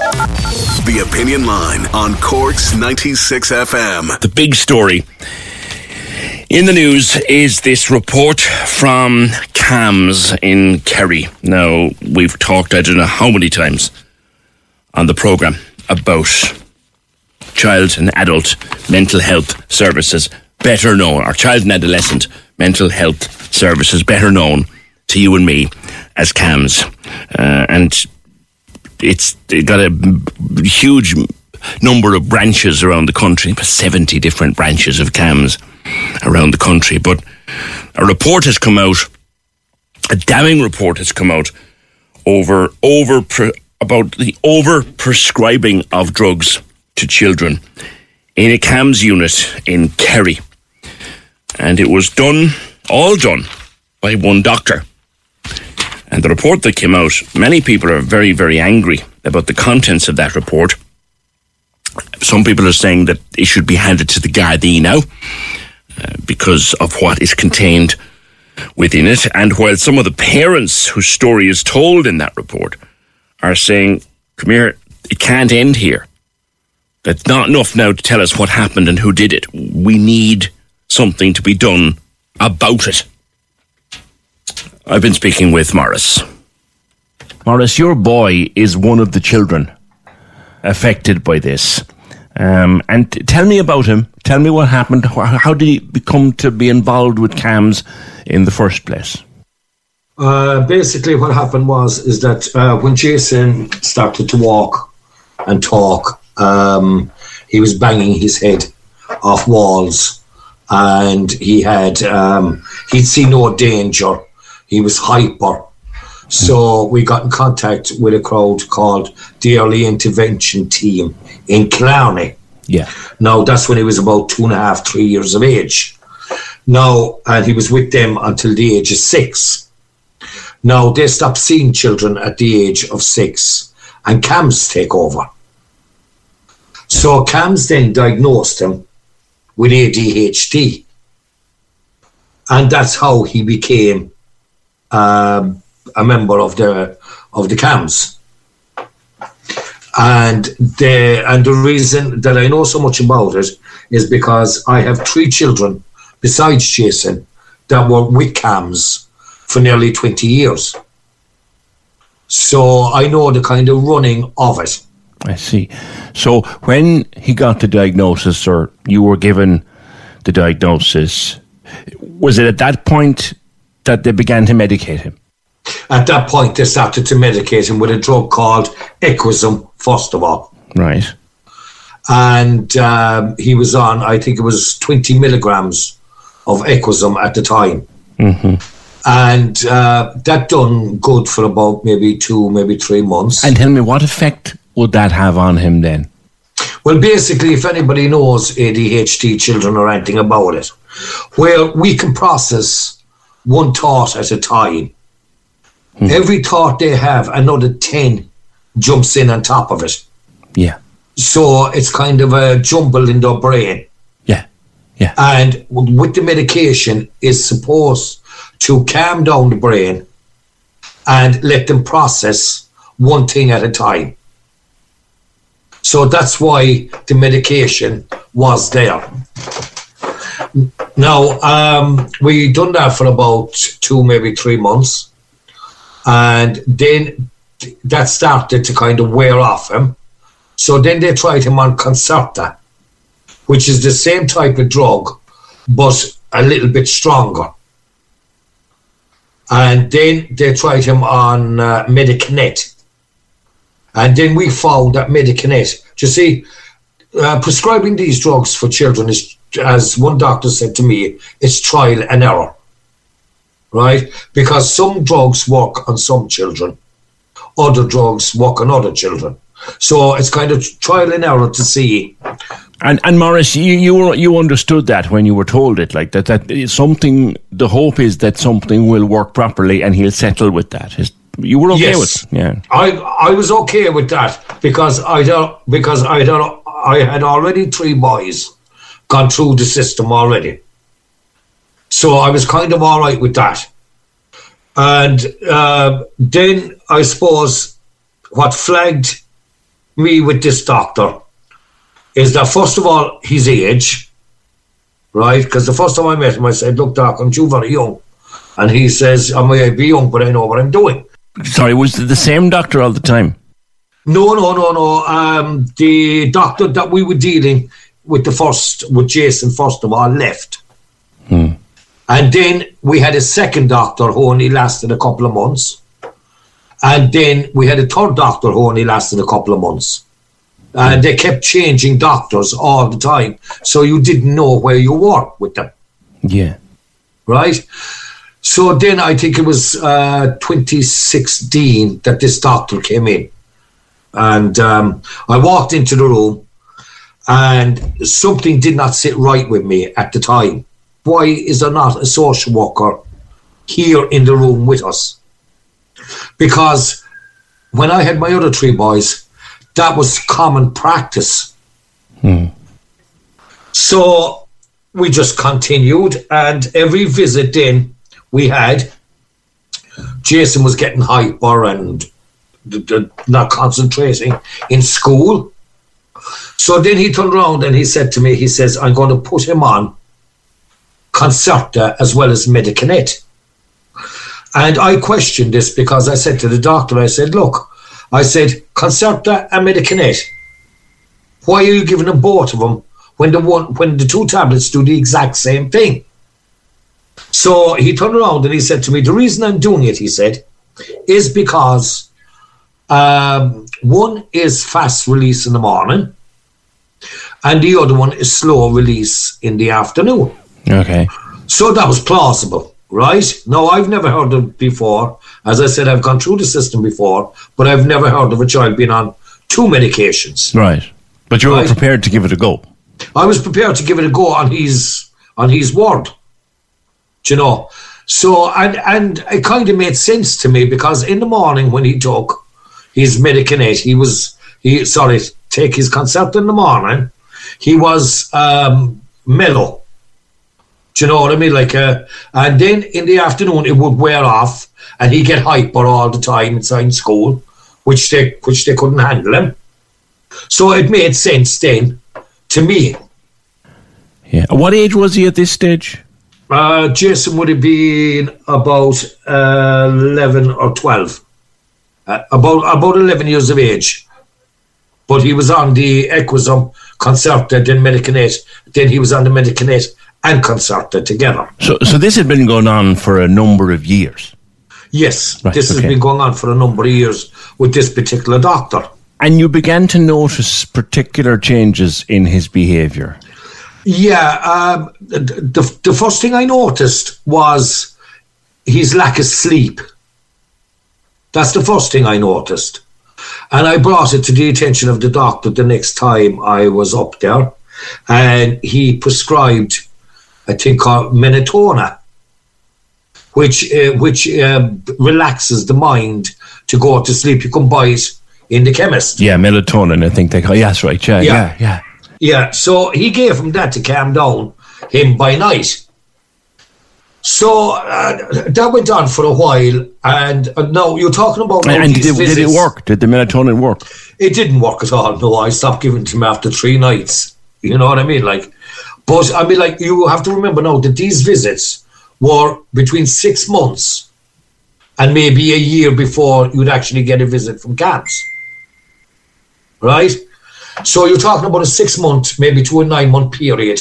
The Opinion Line on Cork's 96 FM. The big story in the news is this report from CAMHS in Kerry. Now, we've talked, I don't know how many times on the programme about child and adult mental health services, better known, or child and adolescent mental health services, better known to you and me as CAMHS. Uh, and it's it got a huge number of branches around the country, 70 different branches of CAMHS around the country. But a report has come out, a damning report has come out over over about the over prescribing of drugs to children in a CAMHS unit in Kerry. And it was done, all done, by one doctor. And the report that came out, many people are very, very angry about the contents of that report. Some people are saying that it should be handed to the Gardaí now uh, because of what is contained within it. And while some of the parents whose story is told in that report are saying, come here, it can't end here. That's not enough now to tell us what happened and who did it. We need something to be done about it. I've been speaking with Morris. Morris, your boy is one of the children affected by this. Um, and t- tell me about him. Tell me what happened. How did he become to be involved with CAMHS in the first place? Uh, basically, what happened was is that uh, when Jason started to walk and talk, um, he was banging his head off walls, and he had um, he'd seen no danger. He was hyper, so we got in contact with a crowd called the Early Intervention Team in Killarney. Yeah. Now that's when he was about two and a half, three years of age. Now, and he was with them until the age of six. Now they stopped seeing children at the age of six, and CAMHS take over. So CAMHS then diagnosed him with ADHD, and that's how he became um, a member of the of the CAMHS. And the and the reason that I know so much about it is because I have three children besides Jason that were with CAMHS for nearly 20 years. So I know the kind of running of it. I see. So when he got the diagnosis, or you were given the diagnosis, was it at that point that they began to medicate him? At that point, they started to medicate him with a drug called Equasym, first of all. Right. And um, he was on, I think it was 20 milligrams of Equasym at the time. Mm-hmm. And uh, that done good for about maybe two, maybe three months. And tell me, what effect would that have on him then? Well, basically, if anybody knows ADHD children or anything about it, where we can process one thought at a time, mm. every thought they have, another 10 jumps in on top of it. Yeah. So it's kind of a jumble in their brain. Yeah. Yeah. And with the medication, is supposed to calm down the brain and let them process one thing at a time. So that's why the medication was there. Now, um, we done that for about two, maybe three months. And then that started to kind of wear off him. So then they tried him on Concerta, which is the same type of drug, but a little bit stronger. And then they tried him on uh. And then we found that Medikinet, you see, uh, prescribing these drugs for children is, as one doctor said to me, it's trial and error, right? Because some drugs work on some children, other drugs work on other children. So it's kind of trial and error to see. And and Morris, you you were, you understood that when you were told it, like that that is something. The hope is that something will work properly, and he'll settle with that. Is, you were okay Yes. with, yeah. I I was okay with that because I don't because I don't I had already three boys gone through the system already, so I was kind of all right with that. And uh, then I suppose what flagged me with this doctor is that first of all his age, right? Because the first time I met him, I said, "Look, doc, I'm too very young," and he says, "I may be young, but I know what I'm doing." Sorry, was it the same doctor all the time? No, no, no, no. Um, the doctor that we were dealing with the first, with Jason, first of all, left. And then we had a second doctor who only lasted a couple of months. And then we had a third doctor who only lasted a couple of months. And they kept changing doctors all the time. So you didn't know where you were with them Yeah. right? So then I think it was uh, 2016 that this doctor came in. And um, I walked into the room and something did not sit right with me at the time. Why is there not a social worker here in the room with us? Because when I had my other three boys, that was common practice. Hmm. So we just continued, and every visit then we had, Jason was getting hyper and not concentrating in school. So then he turned around and he said to me, he says, I'm going to put him on Concerta as well as Medikinet. And I questioned this because I said to the doctor, I said, look, I said, Concerta and Medikinet, why are you giving them both of them when the one when the two tablets do the exact same thing? So he turned around and he said to me, The reason I'm doing it, he said, is because um, one is fast release in the morning and the other one is slow release in the afternoon. Okay. So that was plausible, right? No, I've never heard of it before. As I said, I've gone through the system before, but I've never heard of a child being on two medications. Right. But you were Right. prepared to give it a go. I was prepared to give it a go on his on his word. Do you know? So and and it kind of made sense to me because in the morning when he took his Medikinet, he was he sorry, take his concert in the morning, he was um mellow. Do you know what I mean? Like uh, and then in the afternoon it would wear off and he'd get hyper all the time inside school, which they which they couldn't handle him. So it made sense then to me. Yeah. What age was he at this stage? Uh, Jason would have been about uh, 11 or 12. Uh, about about 11 years of age. But he was on the Equasym Concerta, then Medikinet. Then he was on the Medikinet and Concerta together. So, so this had been going on for a number of years, Yes, Right, this has been going on for a number of years with this particular doctor. and you began to notice particular changes in his behaviour. Yeah, um, the, the, the first thing I noticed was his lack of sleep. That's the first thing I noticed. And I brought it to the attention of the doctor the next time I was up there. And he prescribed, I think, called Menatona, which, uh, which um, relaxes the mind to go to sleep. You can buy it in the chemist. Yeah, melatonin. I think they call. Yeah, that's right. Yeah, Yeah. yeah, yeah. Yeah, so he gave him that to calm down him by night. So uh, that went on for a while, and uh, now you're talking about And, and did, it, did it work? Did the melatonin work? It didn't work at all. No, I stopped giving it to him after three nights. You know what I mean? Like, but I mean, like you have to remember now that these visits were between six months and maybe a year before you'd actually get a visit from CAMHS. Right? So you're talking about a six month, maybe to a nine month period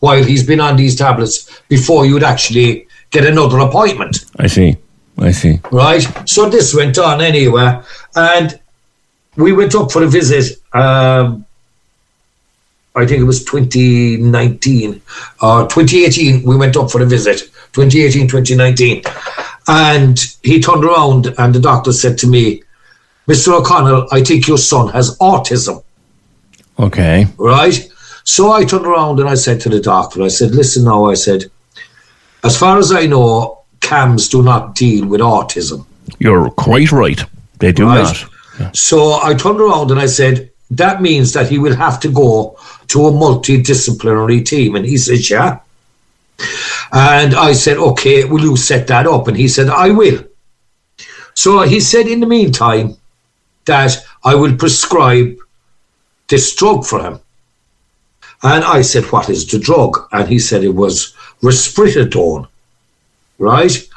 while he's been on these tablets before you'd actually get another appointment I see. I see. right? So this went on anyway, and we went up for a visit. Um, I think it was 2019 or 2018. We went up for a visit. 2018, 2019, and he turned around and the doctor said to me, Mr. O'Connell, I think your son has autism. Okay. Right? So I turned around and I said to the doctor, I said, listen now, I said, as far as I know, CAMHS do not deal with autism. You're quite right. They do Right. not. So I turned around and I said, that means that he will have to go to a multidisciplinary team. And he said, yeah. And I said, okay, will you set that up? And he said, I will. So he said, in the meantime, that I will prescribe this drug for him. And I said, what is the drug? And he said it was risperidone, right?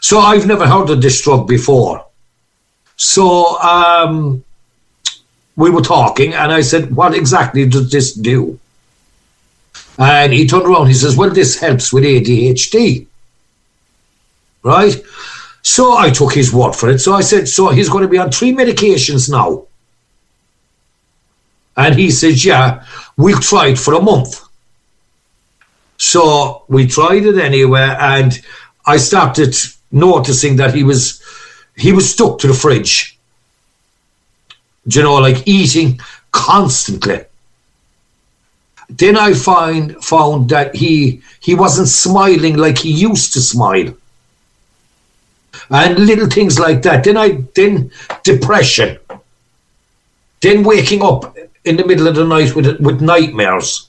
So I've never heard of this drug before. So um, we were talking, and I said, What exactly does this do? And he turned around, he says, Well, this helps with ADHD. Right? So I took his word for it. So I said, So he's going to be on three medications now. And he says, Yeah, we'll try it for a month. So we tried it anyway, and I started noticing that he was he was stuck to the fridge. You know, like eating constantly. Then I find found that he he wasn't smiling like he used to smile. And little things like that. Then I then depression. Then waking up in the middle of the night with with nightmares.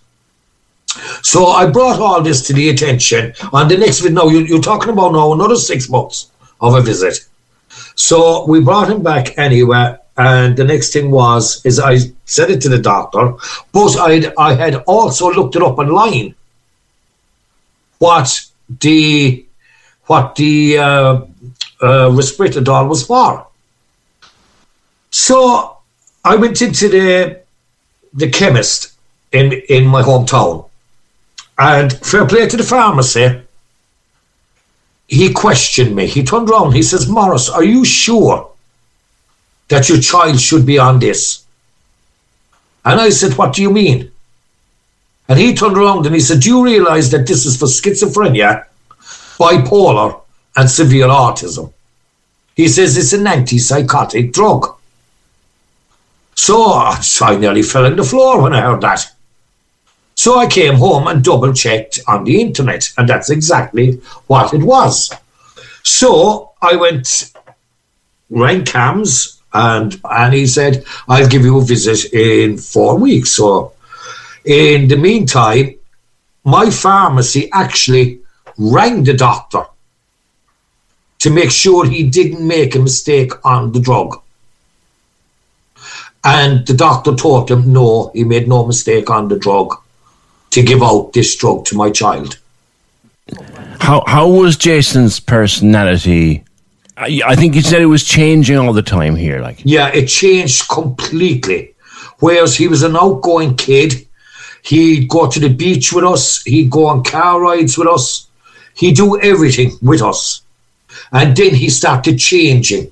So I brought all this to the attention. And the next visit, you, you're talking about now another six months of a visit. So we brought him back anyway, and the next thing was is I said it to the doctor, but I I had also looked it up online. What the what the uh, uh, risperidone was for. So I went into the the chemist in in my hometown, and fair play to the pharmacy he questioned me. He turned around. He says, Morris, are you sure that your child should be on this? And I said, What do you mean? And he turned around and he said, Do you realize that this is for schizophrenia, bipolar, and severe autism? He says it's an antipsychotic drug. So I nearly fell on the floor when I heard that. So I came home and double checked on the internet, and that's exactly what it was. So I went, rang CAMHS, and and he said, I'll give you a visit in four weeks. So in the meantime, my pharmacy actually rang the doctor to make sure he didn't make a mistake on the drug. And the doctor told him, no, he made no mistake on the drug to give out this drug to my child. How how was Jason's personality? I, I think you said it was changing all the time here. Like Yeah, it changed completely. Whereas he was an outgoing kid, he'd go to the beach with us, he'd go on car rides with us, he'd do everything with us. And then he started changing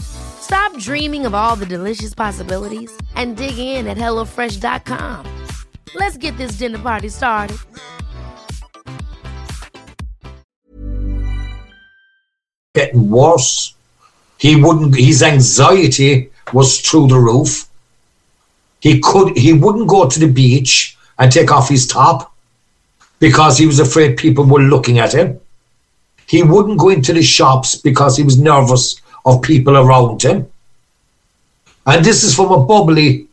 Stop dreaming of all the delicious possibilities and dig in at HelloFresh.com. Let's get this dinner party started. getting worse. He wouldn't. His anxiety was through the roof. He could. He wouldn't go to the beach and take off his top because he was afraid people were looking at him. He wouldn't go into the shops because he was nervous of people around him. And this is from a bubbly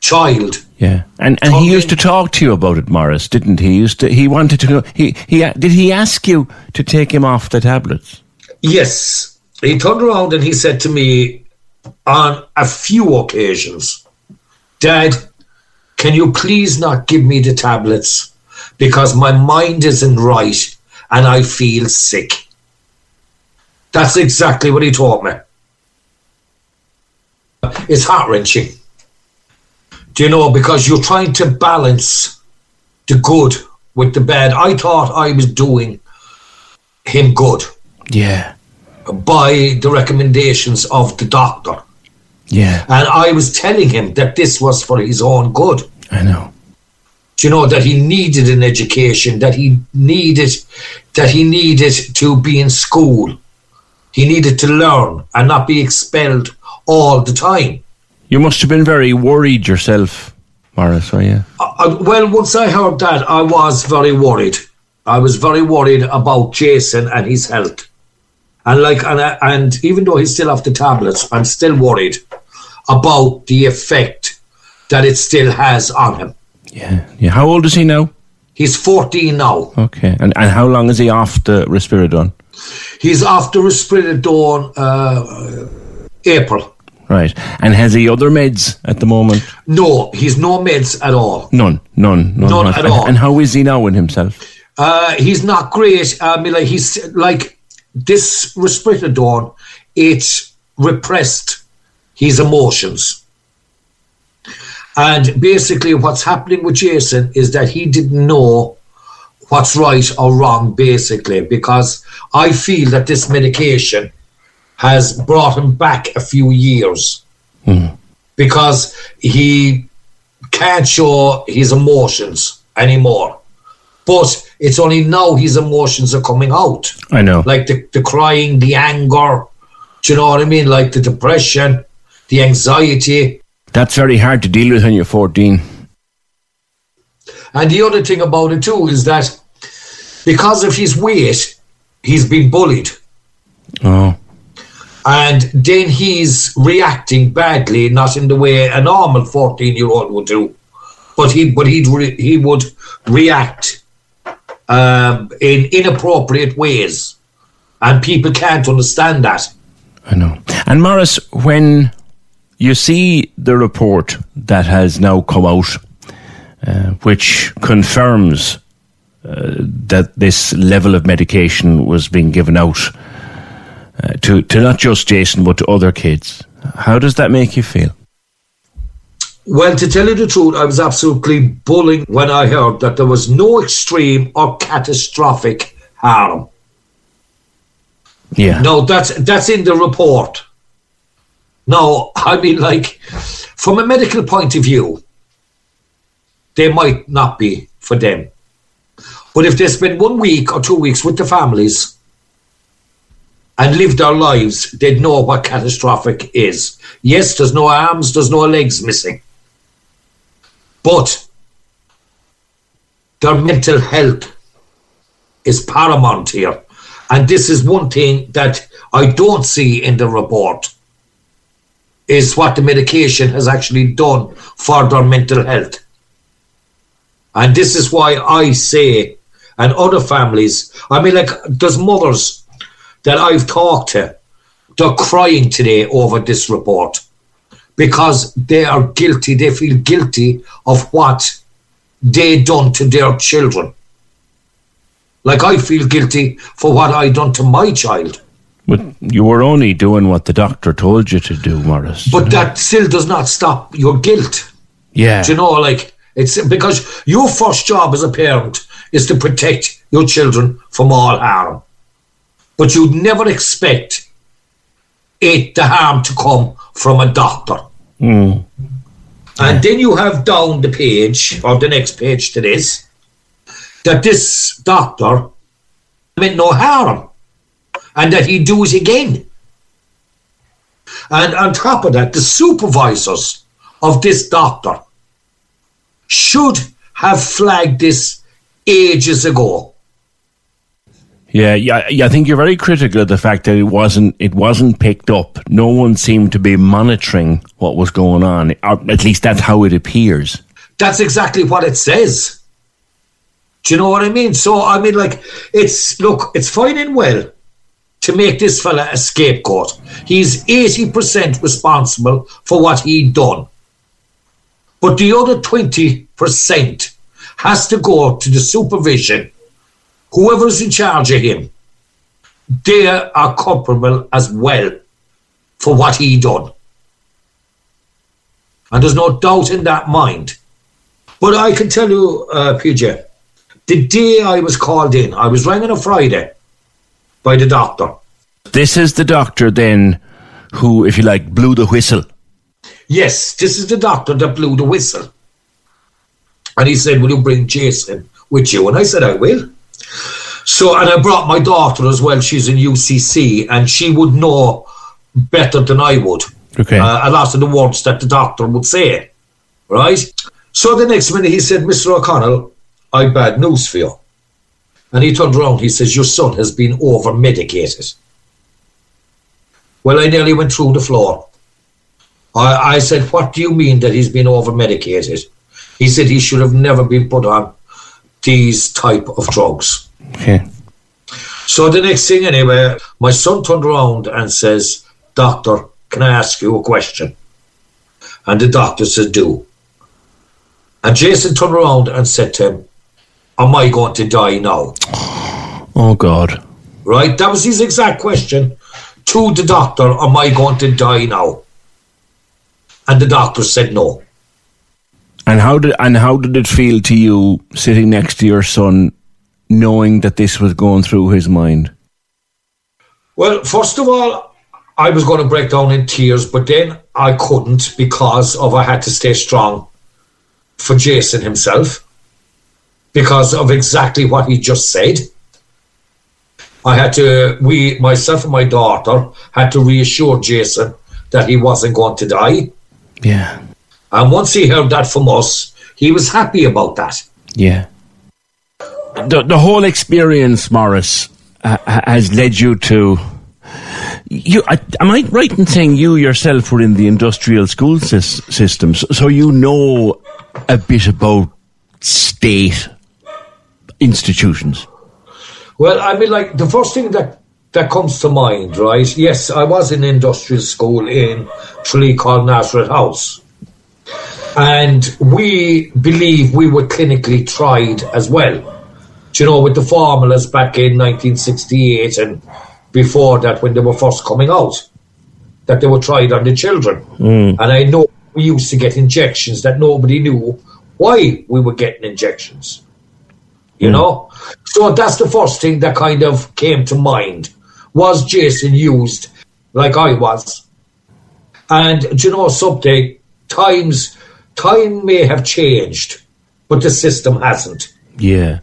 child. yeah, and and he used to talk to you about it, Morris, didn't he? he used to. He wanted to know. He he did he ask you to take him off the tablets? Yes, he turned around and he said to me on a few occasions, Dad, can you please not give me the tablets because my mind isn't right and I feel sick. That's exactly what he taught me. It's heart wrenching Do you know? Because you're trying to balance the good with the bad. I thought I was doing him good Yeah. by the recommendations of the doctor. Yeah. And I was telling him that this was for his own good. I know. Do you know that he needed an education, that he needed that he needed to be in school. He needed to learn and not be expelled all the time. You must have been very worried yourself, Morris, were you? I, I- well, once I heard that, I was very worried. I was very worried about Jason and his health. And like, and, I- and even though he's still off the tablets, I'm still worried about the effect that it still has on him. Yeah. Yeah. How old is he now? He's 14 now. Okay. And and how long is he off the risperidone? He's off the Risperidone uh, April. Right. And has he other meds at the moment? No, he's no meds at all. None. None. None, None at And- all. And how is he now in himself? Uh, he's not great. I mean, like he's like this Risperidone. It's repressed his emotions, and basically, what's happening with Jason is that he didn't know what's right or wrong. Basically, because I feel that this medication has brought him back a few years hmm. because he can't show his emotions anymore. But it's only now his emotions are coming out. I know. Like the, the crying, the anger, do you know what I mean? Like the depression, the anxiety. That's very hard to deal with when you're 14. And the other thing about it too is that because of his weight, he's been bullied. Oh. And then he's reacting badly, not in the way a normal 14 year old would do. But he, but he'd re, he would react um, in inappropriate ways, and people can't understand that. I know. And Morris, when you see the report that has now come out, uh, which confirms that this level of medication was being given out uh, to, to not just Jason but to other kids, how does that make you feel? Well, to tell you the truth, I was absolutely bullying when I heard that there was no extreme or catastrophic harm. Yeah. No, that's that's in the report. No, I mean, like, from a medical point of view, they might not be for them. But if they spend one week or two weeks with the families and live their lives, they'd know what catastrophic is. Yes, there's no arms, there's no legs missing. But their mental health is paramount here. And this is one thing that I don't see in the report is what the medication has actually done for their mental health. And this is why I say, and other families, I mean, like, there's mothers that I've talked to, they're crying today over this report because they are guilty, they feel guilty of what they done to their children. Like I feel guilty for what I done to my child. But you were only doing what the doctor told you to do, Morris. But that still does not stop your guilt. yeah. Do you know, like it's because your first job as a parent is to protect your children from all harm. But you'd never expect it the harm to come from a doctor. Mm. And then you have down the page, or the next page to this, that this doctor meant no harm and that he'd do it again. And on top of that, the supervisors of this doctor should have flagged this ages ago. Yeah, yeah, yeah, I think you're very critical of the fact that it wasn't it wasn't picked up. No one seemed to be monitoring what was going on. Or at least that's how it appears. That's exactly what it says. Do you know what I mean? So I mean, like, it's look, it's fine and well to make this fella a scapegoat. He's eighty percent responsible for what he done, but the other twenty percent has to go to the supervision. Whoever's in charge of him, they are culpable as well for what he done. And there's no doubt in that mind. But I can tell you, uh, PJ, the day I was called in, I was rang on a Friday by the doctor. This is the doctor then who, if you like, blew the whistle. Yes, this is the doctor that blew the whistle. And he said, Will you bring Jason with you? And I said, I will. So, and I brought my daughter as well. She's in UCC, and she would know better than I would. Okay. Uh, a lot of the words that the doctor would say, right? So the next minute he said, Mr. O'Connell, I've bad news for you. And he turned around, he says, Your son has been over medicated. Well, I nearly went through the floor. I, I said, What do you mean that he's been over medicated? He said he should have never been put on these type of drugs. Okay. So the next thing, anyway, my son turned around and says, Doctor, can I ask you a question? And the doctor said, Do. And Jason turned around and said to him, Am I going to die now? Oh, God. Right? That was his exact question to the doctor, Am I going to die now? And the doctor said no. And how did and how did it feel to you sitting next to your son, knowing that this was going through his mind? Well, first of all, I was going to break down in tears, but then I couldn't because of I had to stay strong for Jason himself because of exactly what he just said. I had to, we, myself and my daughter, had to reassure Jason that he wasn't going to die. Yeah. And once he heard that from us, he was happy about that. Yeah. The the whole experience, Morris, uh, has led you to. You, I, am I right in saying you yourself were in the industrial school sys, system, so, so you know a bit about state institutions? Well, I mean, like the first thing that that comes to mind, right? Yes, I was in industrial school in Tralee called Nazareth House, and we believe we were clinically tried as well. Do you know, with the formulas back in 1968 and before that, when they were first coming out, that they were tried on the children. Hmm. And I know we used to get injections that nobody knew why we were getting injections you hmm. know. So that's the first thing that kind of came to mind. Was Jason used like I was? And do you know something? Times time may have changed, but the system hasn't. Yeah.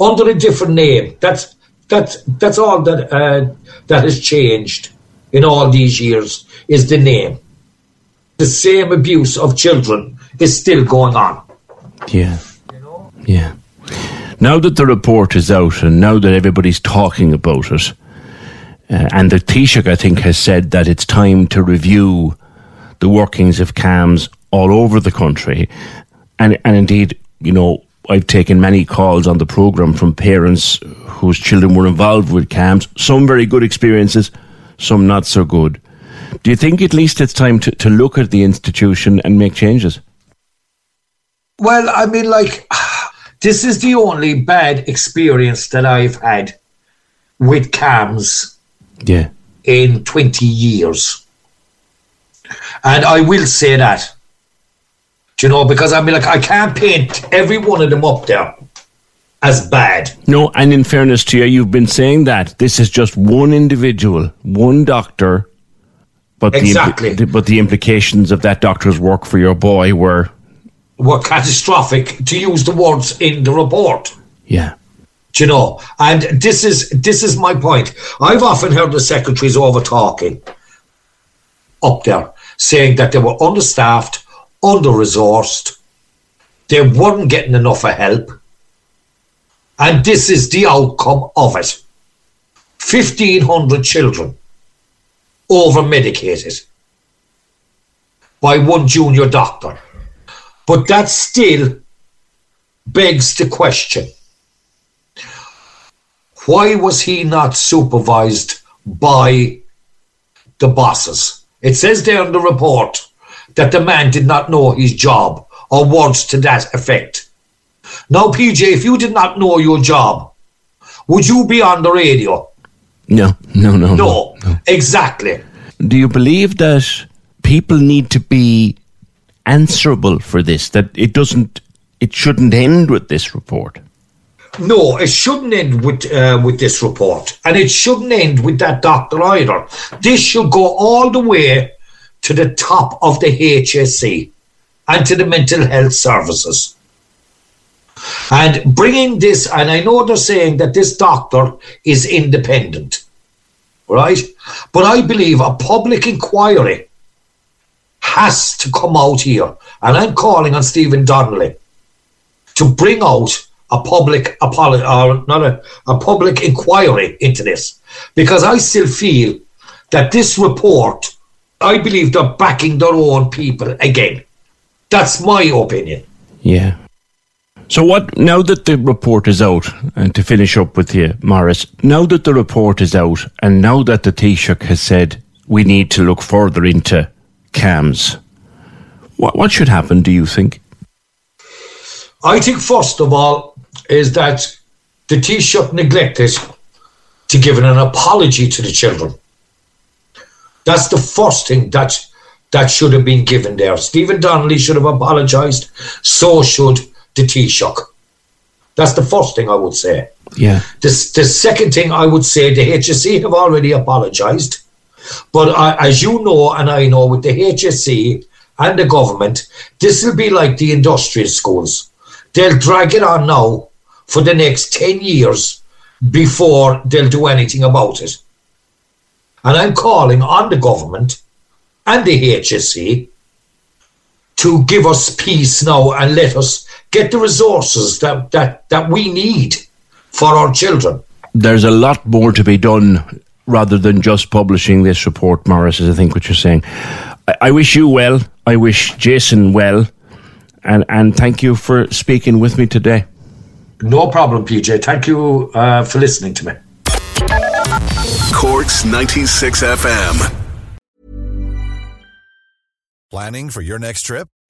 Under a different name. That's that's that's all that uh, that has changed in all these years is the name. The same abuse of children is still going on. Yeah. Yeah. Now that the report is out and now that everybody's talking about it, uh, and the Taoiseach, I think, has said that it's time to review the workings of CAMHS all over the country. And, and indeed, you know, I've taken many calls on the programme from parents whose children were involved with CAMHS, some very good experiences, some not so good. Do you think at least it's time to, to look at the institution and make changes? Well, I mean, like, this is the only bad experience that I've had with CAMHS Yeah. in 20 years. And I will say that. Do you know, because I mean, like, I can't paint every one of them up there as bad. No, and in fairness to you, you've been saying that this is just one individual, one doctor, but the Exactly. impli- but the implications of that doctor's work for your boy were, Were catastrophic, to use the words in the report. yeah, Do you know? And this is this is my point. I've often heard the secretaries over talking up there, saying that they were understaffed, under resourced, they weren't getting enough of help. And this is the outcome of it. Fifteen hundred children over medicated by one junior doctor. But that still begs the question why was he not supervised by the bosses? It says there in the report that the man did not know his job or words to that effect. Now, PJ, if you did not know your job, would you be on the radio? no, no, no, No, exactly. Do you believe that people need to be answerable for this? That it doesn't, it shouldn't end with this report. No, it shouldn't end with uh, with this report, and it shouldn't end with that doctor either. This should go all the way to the top of the HSE and to the mental health services. And bringing this, and I know they're saying that this doctor is independent, right? But I believe a public inquiry has to come out here, and I'm calling on Stephen Donnelly to bring out a public apology or uh, not a, a public inquiry into this because I still feel that this report, I believe they're backing their own people again. That's my opinion. Yeah. So what? Now that the report is out, and to finish up with you, Morris. Now that the report is out, and now that the Taoiseach has said we need to look further into CAMHS, what what should happen? Do you think? I think first of all is that the Taoiseach neglected to give an apology to the children. That's the first thing that that should have been given there. Stephen Donnelly should have apologised. So should the Taoiseach. That's the first thing I would say. Yeah. The, the second thing I would say, the HSE have already apologised. But I, as you know, and I know, with the HSE and the government, this will be like the industrial schools. They'll drag it on now for the next 10 years before they'll do anything about it. And I'm calling on the government and the HSE to give us peace now and let us get the resources that, that, that we need for our children. There's a lot more to be done rather than just publishing this report, Morris, is I think what you're saying. I, I wish you well. I wish Jason well. And, and thank you for speaking with me today. No problem, PJ. Thank you uh, for listening to me. Corks 96 FM. Planning for your next trip?